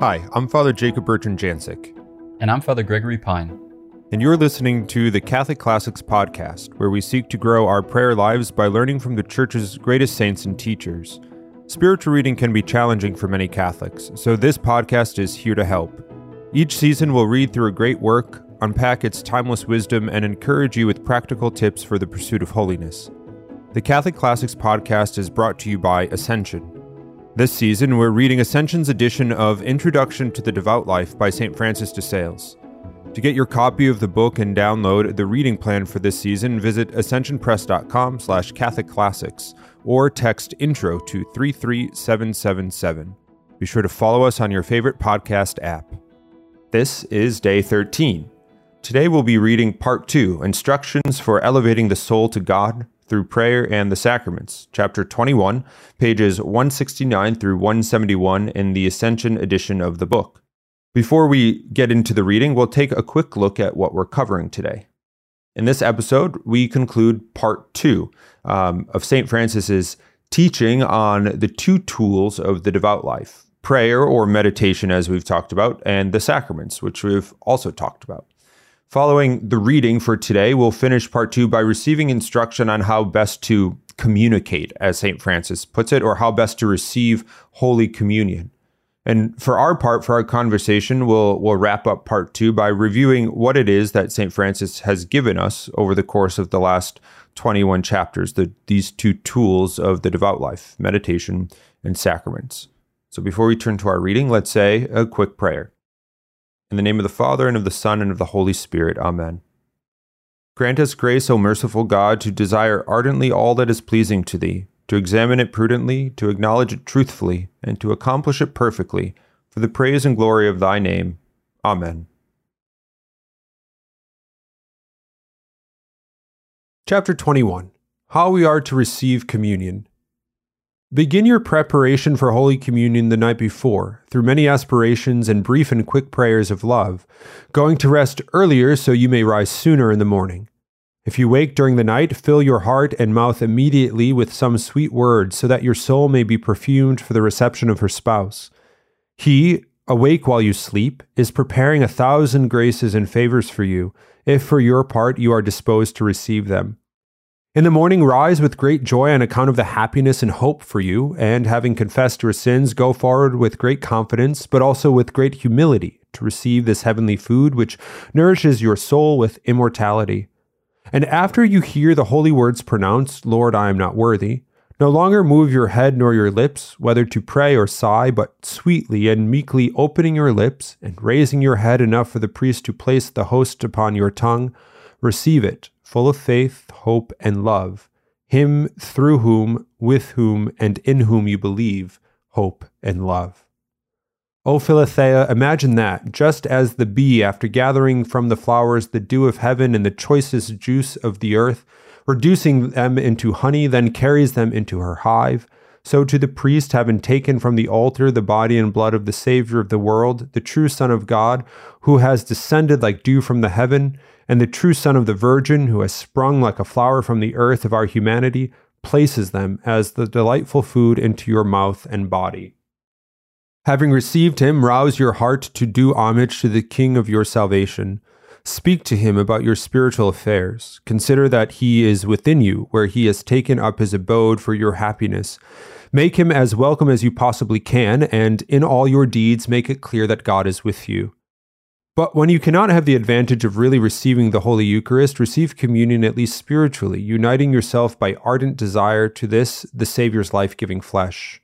Hi, I'm Father Jacob Bertrand Janczyk. And I'm Father Gregory Pine. And you're listening to the Catholic Classics Podcast, where we seek to grow our prayer lives by learning from the Church's greatest saints and teachers. Spiritual reading can be challenging for many Catholics, so this podcast is here to help. Each season, we'll read through a great work, unpack its timeless wisdom, and encourage you with practical tips for the pursuit of holiness. The Catholic Classics Podcast is brought to you by Ascension this season, we're reading Ascension's edition of Introduction to the Devout Life by St. Francis de Sales. To get your copy of the book and download the reading plan for this season, visit ascensionpress.com slash catholicclassics or text intro to 33777. Be sure to follow us on your favorite podcast app. This is day 13. Today we'll be reading part 2, Instructions for Elevating the Soul to God through prayer and the sacraments, chapter 21, pages 169 through 171 in the Ascension edition of the book. Before we get into the reading, we'll take a quick look at what we're covering today. In this episode, we conclude part two um, of St. Francis's teaching on the two tools of the devout life prayer or meditation, as we've talked about, and the sacraments, which we've also talked about. Following the reading for today, we'll finish part two by receiving instruction on how best to communicate, as St. Francis puts it, or how best to receive Holy Communion. And for our part, for our conversation, we'll, we'll wrap up part two by reviewing what it is that St. Francis has given us over the course of the last 21 chapters, the, these two tools of the devout life, meditation and sacraments. So before we turn to our reading, let's say a quick prayer. In the name of the Father, and of the Son, and of the Holy Spirit. Amen. Grant us grace, O merciful God, to desire ardently all that is pleasing to Thee, to examine it prudently, to acknowledge it truthfully, and to accomplish it perfectly, for the praise and glory of Thy name. Amen. Chapter 21 How we are to receive communion. Begin your preparation for Holy Communion the night before, through many aspirations and brief and quick prayers of love, going to rest earlier so you may rise sooner in the morning. If you wake during the night, fill your heart and mouth immediately with some sweet words, so that your soul may be perfumed for the reception of her spouse. He, awake while you sleep, is preparing a thousand graces and favors for you, if for your part you are disposed to receive them. In the morning, rise with great joy on account of the happiness and hope for you, and having confessed your sins, go forward with great confidence, but also with great humility, to receive this heavenly food which nourishes your soul with immortality. And after you hear the holy words pronounced, Lord, I am not worthy, no longer move your head nor your lips, whether to pray or sigh, but sweetly and meekly opening your lips and raising your head enough for the priest to place the host upon your tongue, receive it full of faith, hope, and love, him through whom, with whom, and in whom you believe, hope, and love. O Philothea, imagine that, just as the bee, after gathering from the flowers the dew of heaven and the choicest juice of the earth, reducing them into honey, then carries them into her hive, so too the priest, having taken from the altar the body and blood of the Savior of the world, the true Son of God, who has descended like dew from the heaven, and the true Son of the Virgin, who has sprung like a flower from the earth of our humanity, places them as the delightful food into your mouth and body. Having received him, rouse your heart to do homage to the King of your salvation. Speak to him about your spiritual affairs. Consider that he is within you, where he has taken up his abode for your happiness. Make him as welcome as you possibly can, and in all your deeds, make it clear that God is with you. But when you cannot have the advantage of really receiving the Holy Eucharist, receive communion at least spiritually, uniting yourself by ardent desire to this, the Savior's life giving flesh.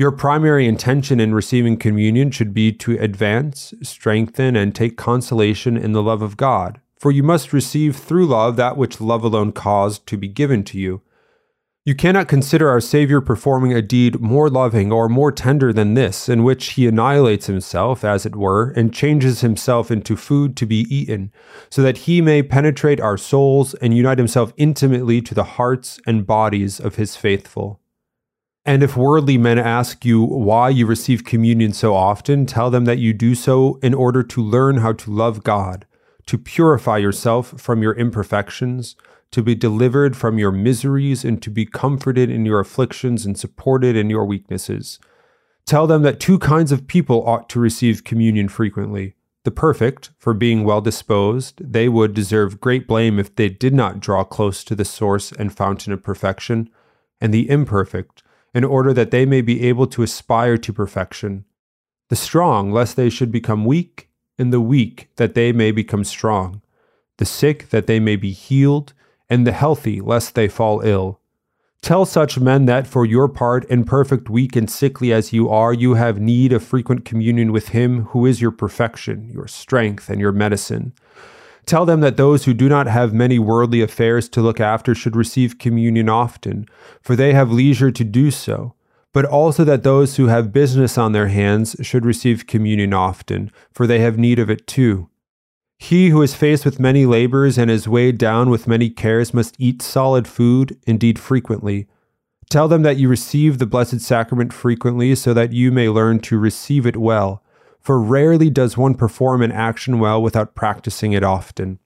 Your primary intention in receiving communion should be to advance, strengthen, and take consolation in the love of God, for you must receive through love that which love alone caused to be given to you. You cannot consider our Savior performing a deed more loving or more tender than this, in which he annihilates himself, as it were, and changes himself into food to be eaten, so that he may penetrate our souls and unite himself intimately to the hearts and bodies of his faithful. And if worldly men ask you why you receive communion so often, tell them that you do so in order to learn how to love God, to purify yourself from your imperfections to be delivered from your miseries and to be comforted in your afflictions and supported in your weaknesses. Tell them that two kinds of people ought to receive communion frequently. The perfect, for being well disposed, they would deserve great blame if they did not draw close to the source and fountain of perfection, and the imperfect, in order that they may be able to aspire to perfection. The strong, lest they should become weak, and the weak, that they may become strong. The sick, that they may be healed, and the healthy, lest they fall ill. Tell such men that for your part, imperfect, weak, and sickly as you are, you have need of frequent communion with Him who is your perfection, your strength, and your medicine. Tell them that those who do not have many worldly affairs to look after should receive communion often, for they have leisure to do so, but also that those who have business on their hands should receive communion often, for they have need of it too. He who is faced with many labors and is weighed down with many cares must eat solid food, indeed frequently. Tell them that you receive the Blessed Sacrament frequently so that you may learn to receive it well, for rarely does one perform an action well without practicing it often.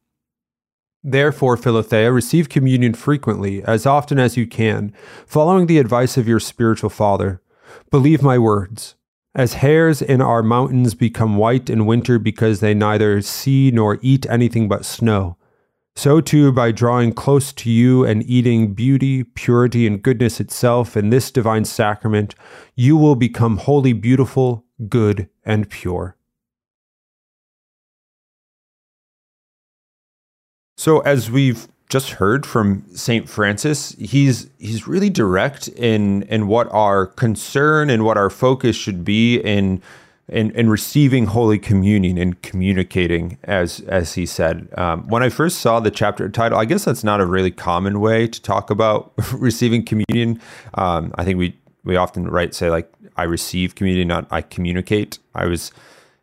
Therefore, Philothea, receive communion frequently, as often as you can, following the advice of your spiritual father. Believe my words. As hares in our mountains become white in winter because they neither see nor eat anything but snow, so too by drawing close to you and eating beauty, purity, and goodness itself in this divine sacrament, you will become wholly beautiful, good, and pure. So, as we've just heard from Saint Francis, he's he's really direct in in what our concern and what our focus should be in in, in receiving Holy Communion and communicating, as as he said. Um, when I first saw the chapter title, I guess that's not a really common way to talk about receiving communion. Um, I think we we often write say like I receive communion, not I communicate. I was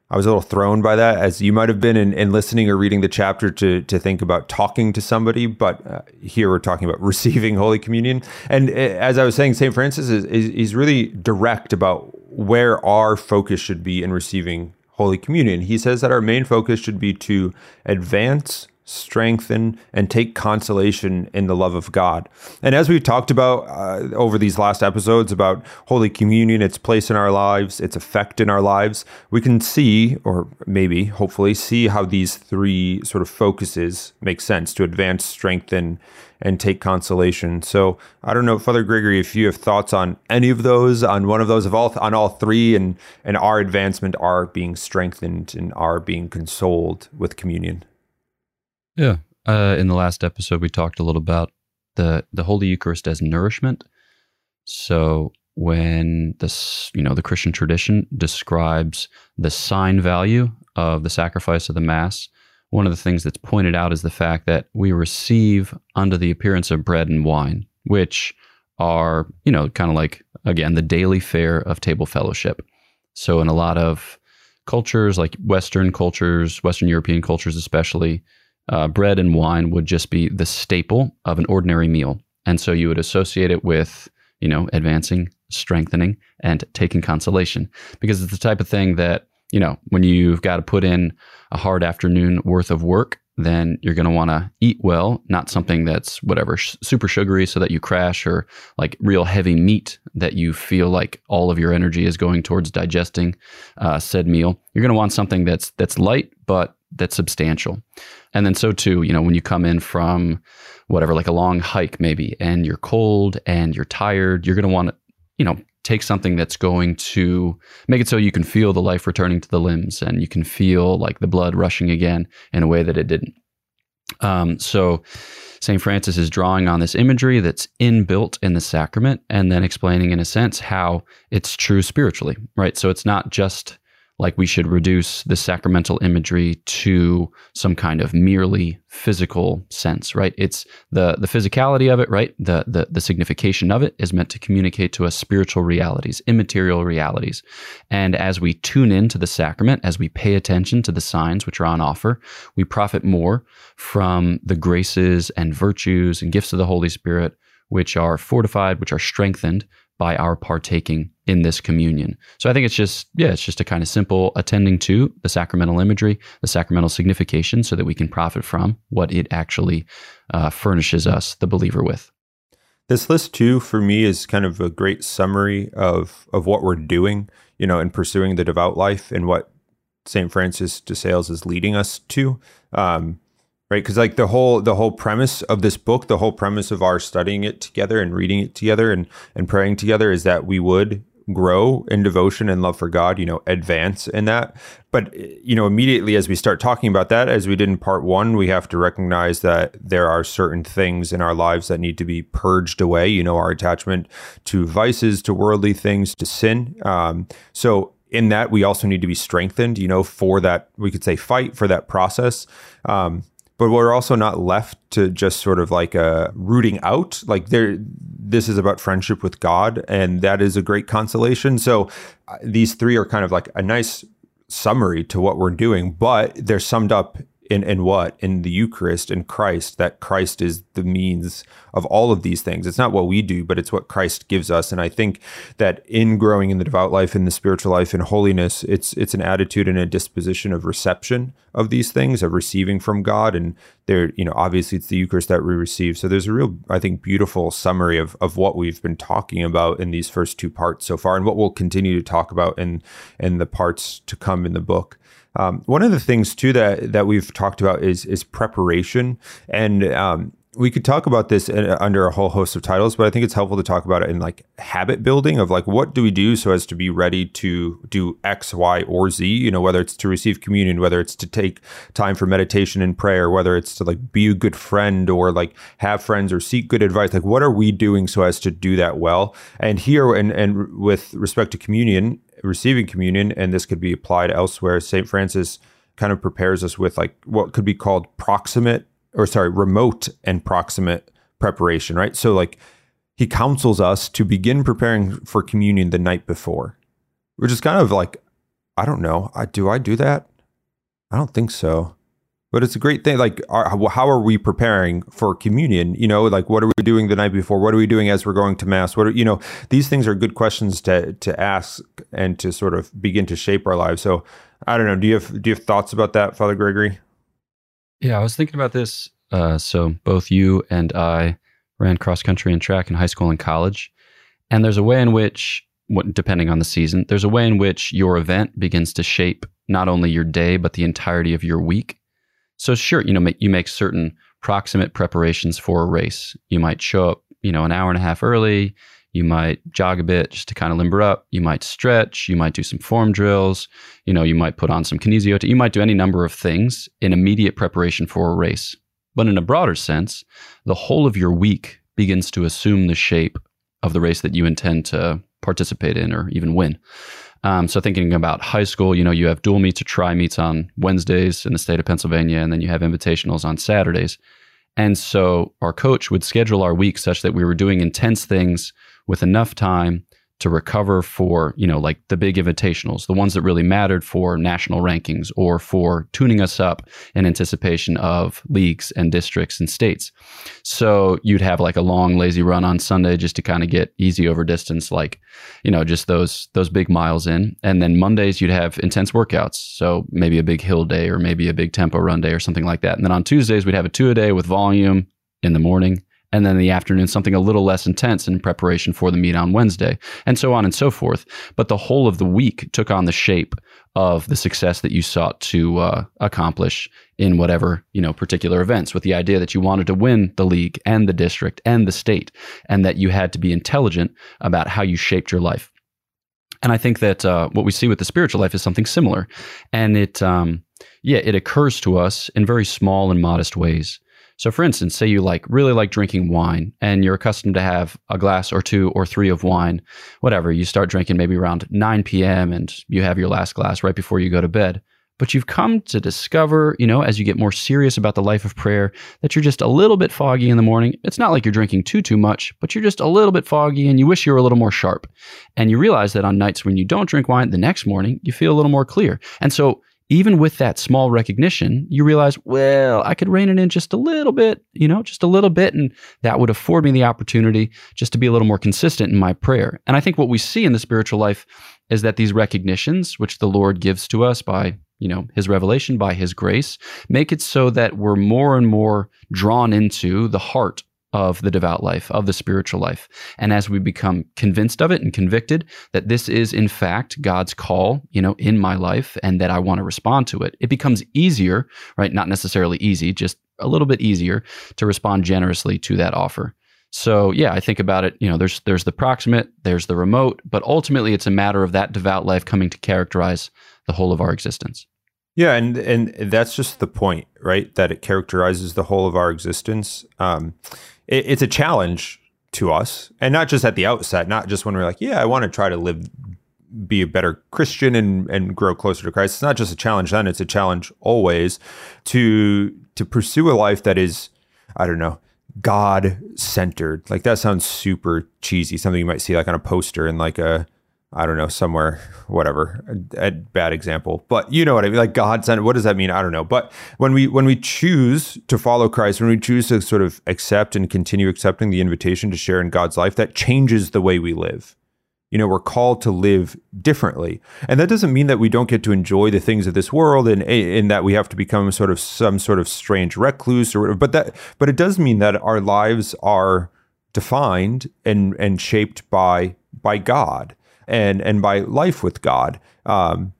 I was a little thrown by that, as you might have been in, in listening or reading the chapter to to think about talking to somebody. But uh, here we're talking about receiving Holy Communion. And uh, as I was saying, Saint Francis is, is he's really direct about where our focus should be in receiving Holy Communion. He says that our main focus should be to advance strengthen, and take consolation in the love of God. And as we've talked about uh, over these last episodes about Holy Communion, its place in our lives, its effect in our lives, we can see, or maybe hopefully see, how these three sort of focuses make sense to advance, strengthen, and take consolation. So I don't know, Father Gregory, if you have thoughts on any of those, on one of those, of all on all three, and and our advancement, our being strengthened, and our being consoled with communion. Yeah. Uh, in the last episode, we talked a little about the the Holy Eucharist as nourishment. So when this, you know, the Christian tradition describes the sign value of the sacrifice of the Mass, one of the things that's pointed out is the fact that we receive under the appearance of bread and wine, which are, you know, kind of like again the daily fare of table fellowship. So in a lot of cultures, like Western cultures, Western European cultures especially, uh, bread and wine would just be the staple of an ordinary meal. And so you would associate it with, you know, advancing, strengthening, and taking consolation because it's the type of thing that, you know, when you've got to put in a hard afternoon worth of work, then you're going to want to eat well, not something that's whatever sh- super sugary so that you crash or like real heavy meat that you feel like all of your energy is going towards digesting uh, said meal. You're going to want something that's that's light but that's substantial. And then so too, you know, when you come in from whatever, like a long hike maybe, and you're cold and you're tired, you're going to want to, you know, take something that's going to make it so you can feel the life returning to the limbs and you can feel like the blood rushing again in a way that it didn't. Um, so St. Francis is drawing on this imagery that's inbuilt in the sacrament and then explaining, in a sense, how it's true spiritually, right? So it's not just like we should reduce the sacramental imagery to some kind of merely physical sense, right? It's the the physicality of it, right? The the the signification of it is meant to communicate to us spiritual realities, immaterial realities. And as we tune into the sacrament, as we pay attention to the signs which are on offer, we profit more from the graces and virtues and gifts of the Holy Spirit which are fortified, which are strengthened by our partaking in this communion. So I think it's just, yeah, it's just a kind of simple attending to the sacramental imagery, the sacramental signification, so that we can profit from what it actually uh, furnishes us, the believer, with. This list too, for me, is kind of a great summary of of what we're doing, you know, in pursuing the devout life and what Saint Francis de Sales is leading us to. Um, right because like the whole the whole premise of this book the whole premise of our studying it together and reading it together and and praying together is that we would grow in devotion and love for God, you know, advance in that. But, you know, immediately as we start talking about that, as we did in part one, we have to recognize that there are certain things in our lives that need to be purged away, you know, our attachment to vices, to worldly things, to sin. Um, so, in that, we also need to be strengthened, you know, for that, we could say fight for that process. Um, but we're also not left to just sort of like a rooting out. Like there this is about friendship with god and that is a great consolation. So uh, these three are kind of like a nice summary to what we're doing but they're summed up in, in what? In the Eucharist in Christ, that Christ is the means of all of these things. It's not what we do, but it's what Christ gives us. And I think that in growing in the devout life, in the spiritual life, in holiness, it's it's an attitude and a disposition of reception of these things, of receiving from God. And there, you know, obviously it's the Eucharist that we receive. So there's a real, I think, beautiful summary of of what we've been talking about in these first two parts so far, and what we'll continue to talk about in in the parts to come in the book. Um, one of the things too that that we've talked about is is preparation, and um, we could talk about this in, under a whole host of titles, but I think it's helpful to talk about it in like habit building of like what do we do so as to be ready to do X, Y, or Z. You know, whether it's to receive communion, whether it's to take time for meditation and prayer, whether it's to like be a good friend or like have friends or seek good advice. Like, what are we doing so as to do that well? And here, and and with respect to communion, receiving communion, and this could be applied elsewhere. St. Francis kind of prepares us with like what could be called proximate or sorry, remote and proximate preparation, right? So like he counsels us to begin preparing for communion the night before, which is kind of like, I don't know, I, do I do that? I don't think so but it's a great thing like are, how are we preparing for communion? You know like what are we doing the night before? What are we doing as we're going to mass? What are you know these things are good questions to to ask and to sort of begin to shape our lives. So i don't know. Do you have do you have thoughts about that father gregory? Yeah i was thinking about this uh, so both you and i ran cross country and track in high school and college. And there's a way in which depending on the season there's a way in which your event begins to shape not only your day but the entirety of your week so sure, you know, you make certain proximate preparations for a race. You might show up, you know, an hour and a half early. You might jog a bit just to kind of limber up. You might stretch. You might do some form drills. You know, you might put on some kinesio. You might do any number of things in immediate preparation for a race. But in a broader sense, the whole of your week begins to assume the shape of the race that you intend to participate in or even win. Um, so thinking about high school, you know, you have dual meets or tri meets on Wednesdays in the state of Pennsylvania, and then you have invitationals on Saturdays. And so our coach would schedule our week such that we were doing intense things with enough time to recover for, you know, like the big invitationals, the ones that really mattered for national rankings or for tuning us up in anticipation of leagues and districts and states. So you'd have like a long lazy run on Sunday just to kind of get easy over distance, like, you know, just those those big miles in. And then Mondays you'd have intense workouts. So maybe a big hill day or maybe a big tempo run day or something like that. And then on Tuesdays we'd have a two a day with volume in the morning and then the afternoon something a little less intense in preparation for the meet on Wednesday, and so on and so forth. But the whole of the week took on the shape of the success that you sought to uh, accomplish in whatever you know particular events, with the idea that you wanted to win the league and the district and the state, and that you had to be intelligent about how you shaped your life. And I think that uh, what we see with the spiritual life is something similar, and it. Um, yeah, it occurs to us in very small and modest ways. So, for instance, say you like really like drinking wine and you're accustomed to have a glass or two or three of wine, whatever. You start drinking maybe around 9 p.m. and you have your last glass right before you go to bed. But you've come to discover, you know, as you get more serious about the life of prayer, that you're just a little bit foggy in the morning. It's not like you're drinking too, too much, but you're just a little bit foggy and you wish you were a little more sharp. And you realize that on nights when you don't drink wine, the next morning you feel a little more clear. And so even with that small recognition, you realize, well, I could rein it in just a little bit, you know, just a little bit. And that would afford me the opportunity just to be a little more consistent in my prayer. And I think what we see in the spiritual life is that these recognitions, which the Lord gives to us by, you know, his revelation, by his grace, make it so that we're more and more drawn into the heart of the devout life, of the spiritual life. And as we become convinced of it and convicted that this is in fact God's call, you know, in my life and that I want to respond to it, it becomes easier, right? Not necessarily easy, just a little bit easier to respond generously to that offer. So yeah, I think about it, you know, there's there's the proximate, there's the remote, but ultimately it's a matter of that devout life coming to characterize the whole of our existence. Yeah, and and that's just the point, right? That it characterizes the whole of our existence. Um, it, it's a challenge to us, and not just at the outset, not just when we're like, yeah, I want to try to live, be a better Christian and and grow closer to Christ. It's not just a challenge then; it's a challenge always to to pursue a life that is, I don't know, God centered. Like that sounds super cheesy. Something you might see like on a poster in like a I don't know, somewhere, whatever, a, a, bad example, but you know what I mean? Like God sent, what does that mean? I don't know. But when we, when we choose to follow Christ, when we choose to sort of accept and continue accepting the invitation to share in God's life, that changes the way we live. You know, we're called to live differently. And that doesn't mean that we don't get to enjoy the things of this world and in that we have to become sort of some sort of strange recluse or whatever. But that, but it does mean that our lives are defined and, and shaped by, by God and and by life with God. Um,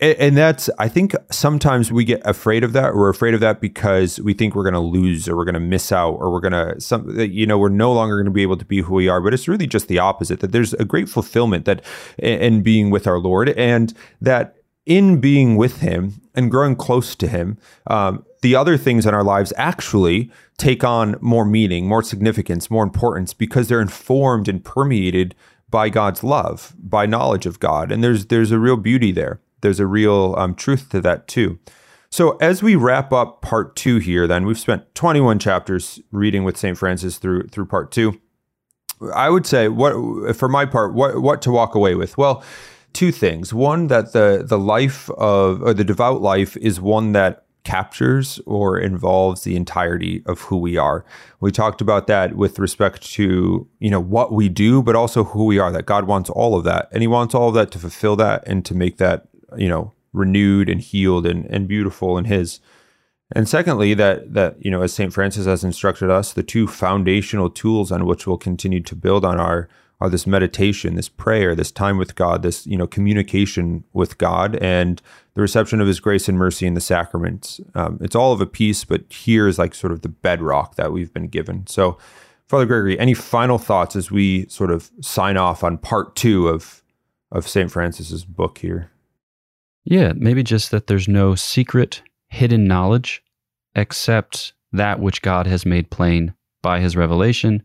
and, and that's I think sometimes we get afraid of that. We're afraid of that because we think we're going to lose or we're going to miss out or we're going to some you know we're no longer going to be able to be who we are. But it's really just the opposite. That there's a great fulfillment that in being with our Lord and that in being with Him and growing close to Him. Um, the other things in our lives actually take on more meaning, more significance, more importance because they're informed and permeated by God's love, by knowledge of God. And there's there's a real beauty there. There's a real um, truth to that too. So as we wrap up part two here, then we've spent 21 chapters reading with St. Francis through through part two. I would say what for my part, what what to walk away with? Well, two things. One, that the the life of or the devout life is one that captures or involves the entirety of who we are. We talked about that with respect to, you know, what we do, but also who we are, that God wants all of that. And he wants all of that to fulfill that and to make that, you know, renewed and healed and, and beautiful in his. And secondly, that that, you know, as St. Francis has instructed us, the two foundational tools on which we'll continue to build on our are this meditation, this prayer, this time with God, this you know communication with God, and the reception of His grace and mercy in the sacraments. Um, it's all of a piece, but here is like sort of the bedrock that we've been given. So, Father Gregory, any final thoughts as we sort of sign off on part two of of Saint Francis's book here? Yeah, maybe just that there's no secret, hidden knowledge except that which God has made plain by His revelation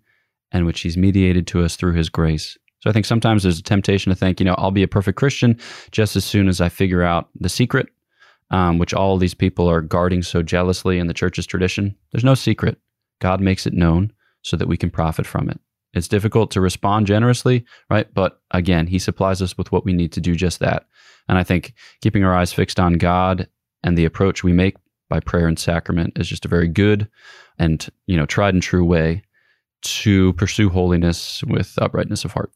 and which he's mediated to us through his grace. So I think sometimes there's a temptation to think, you know, I'll be a perfect Christian just as soon as I figure out the secret, um, which all these people are guarding so jealously in the church's tradition. There's no secret. God makes it known so that we can profit from it. It's difficult to respond generously, right? But again, he supplies us with what we need to do just that. And I think keeping our eyes fixed on God and the approach we make by prayer and sacrament is just a very good and, you know, tried and true way to pursue holiness with uprightness of heart.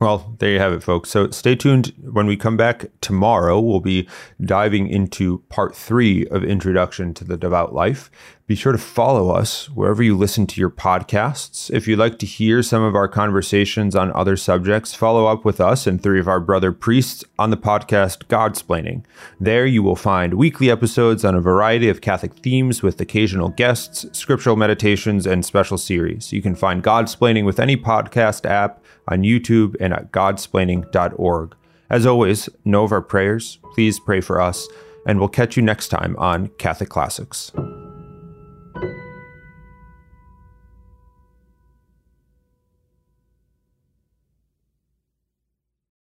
Well, there you have it, folks. So stay tuned. When we come back tomorrow, we'll be diving into part three of Introduction to the Devout Life. Be sure to follow us wherever you listen to your podcasts. If you'd like to hear some of our conversations on other subjects, follow up with us and three of our brother priests on the podcast Godsplaining. There you will find weekly episodes on a variety of Catholic themes with occasional guests, scriptural meditations, and special series. You can find Godsplaining with any podcast app on YouTube and at godsplaining.org. As always, know of our prayers. Please pray for us, and we'll catch you next time on Catholic Classics thank you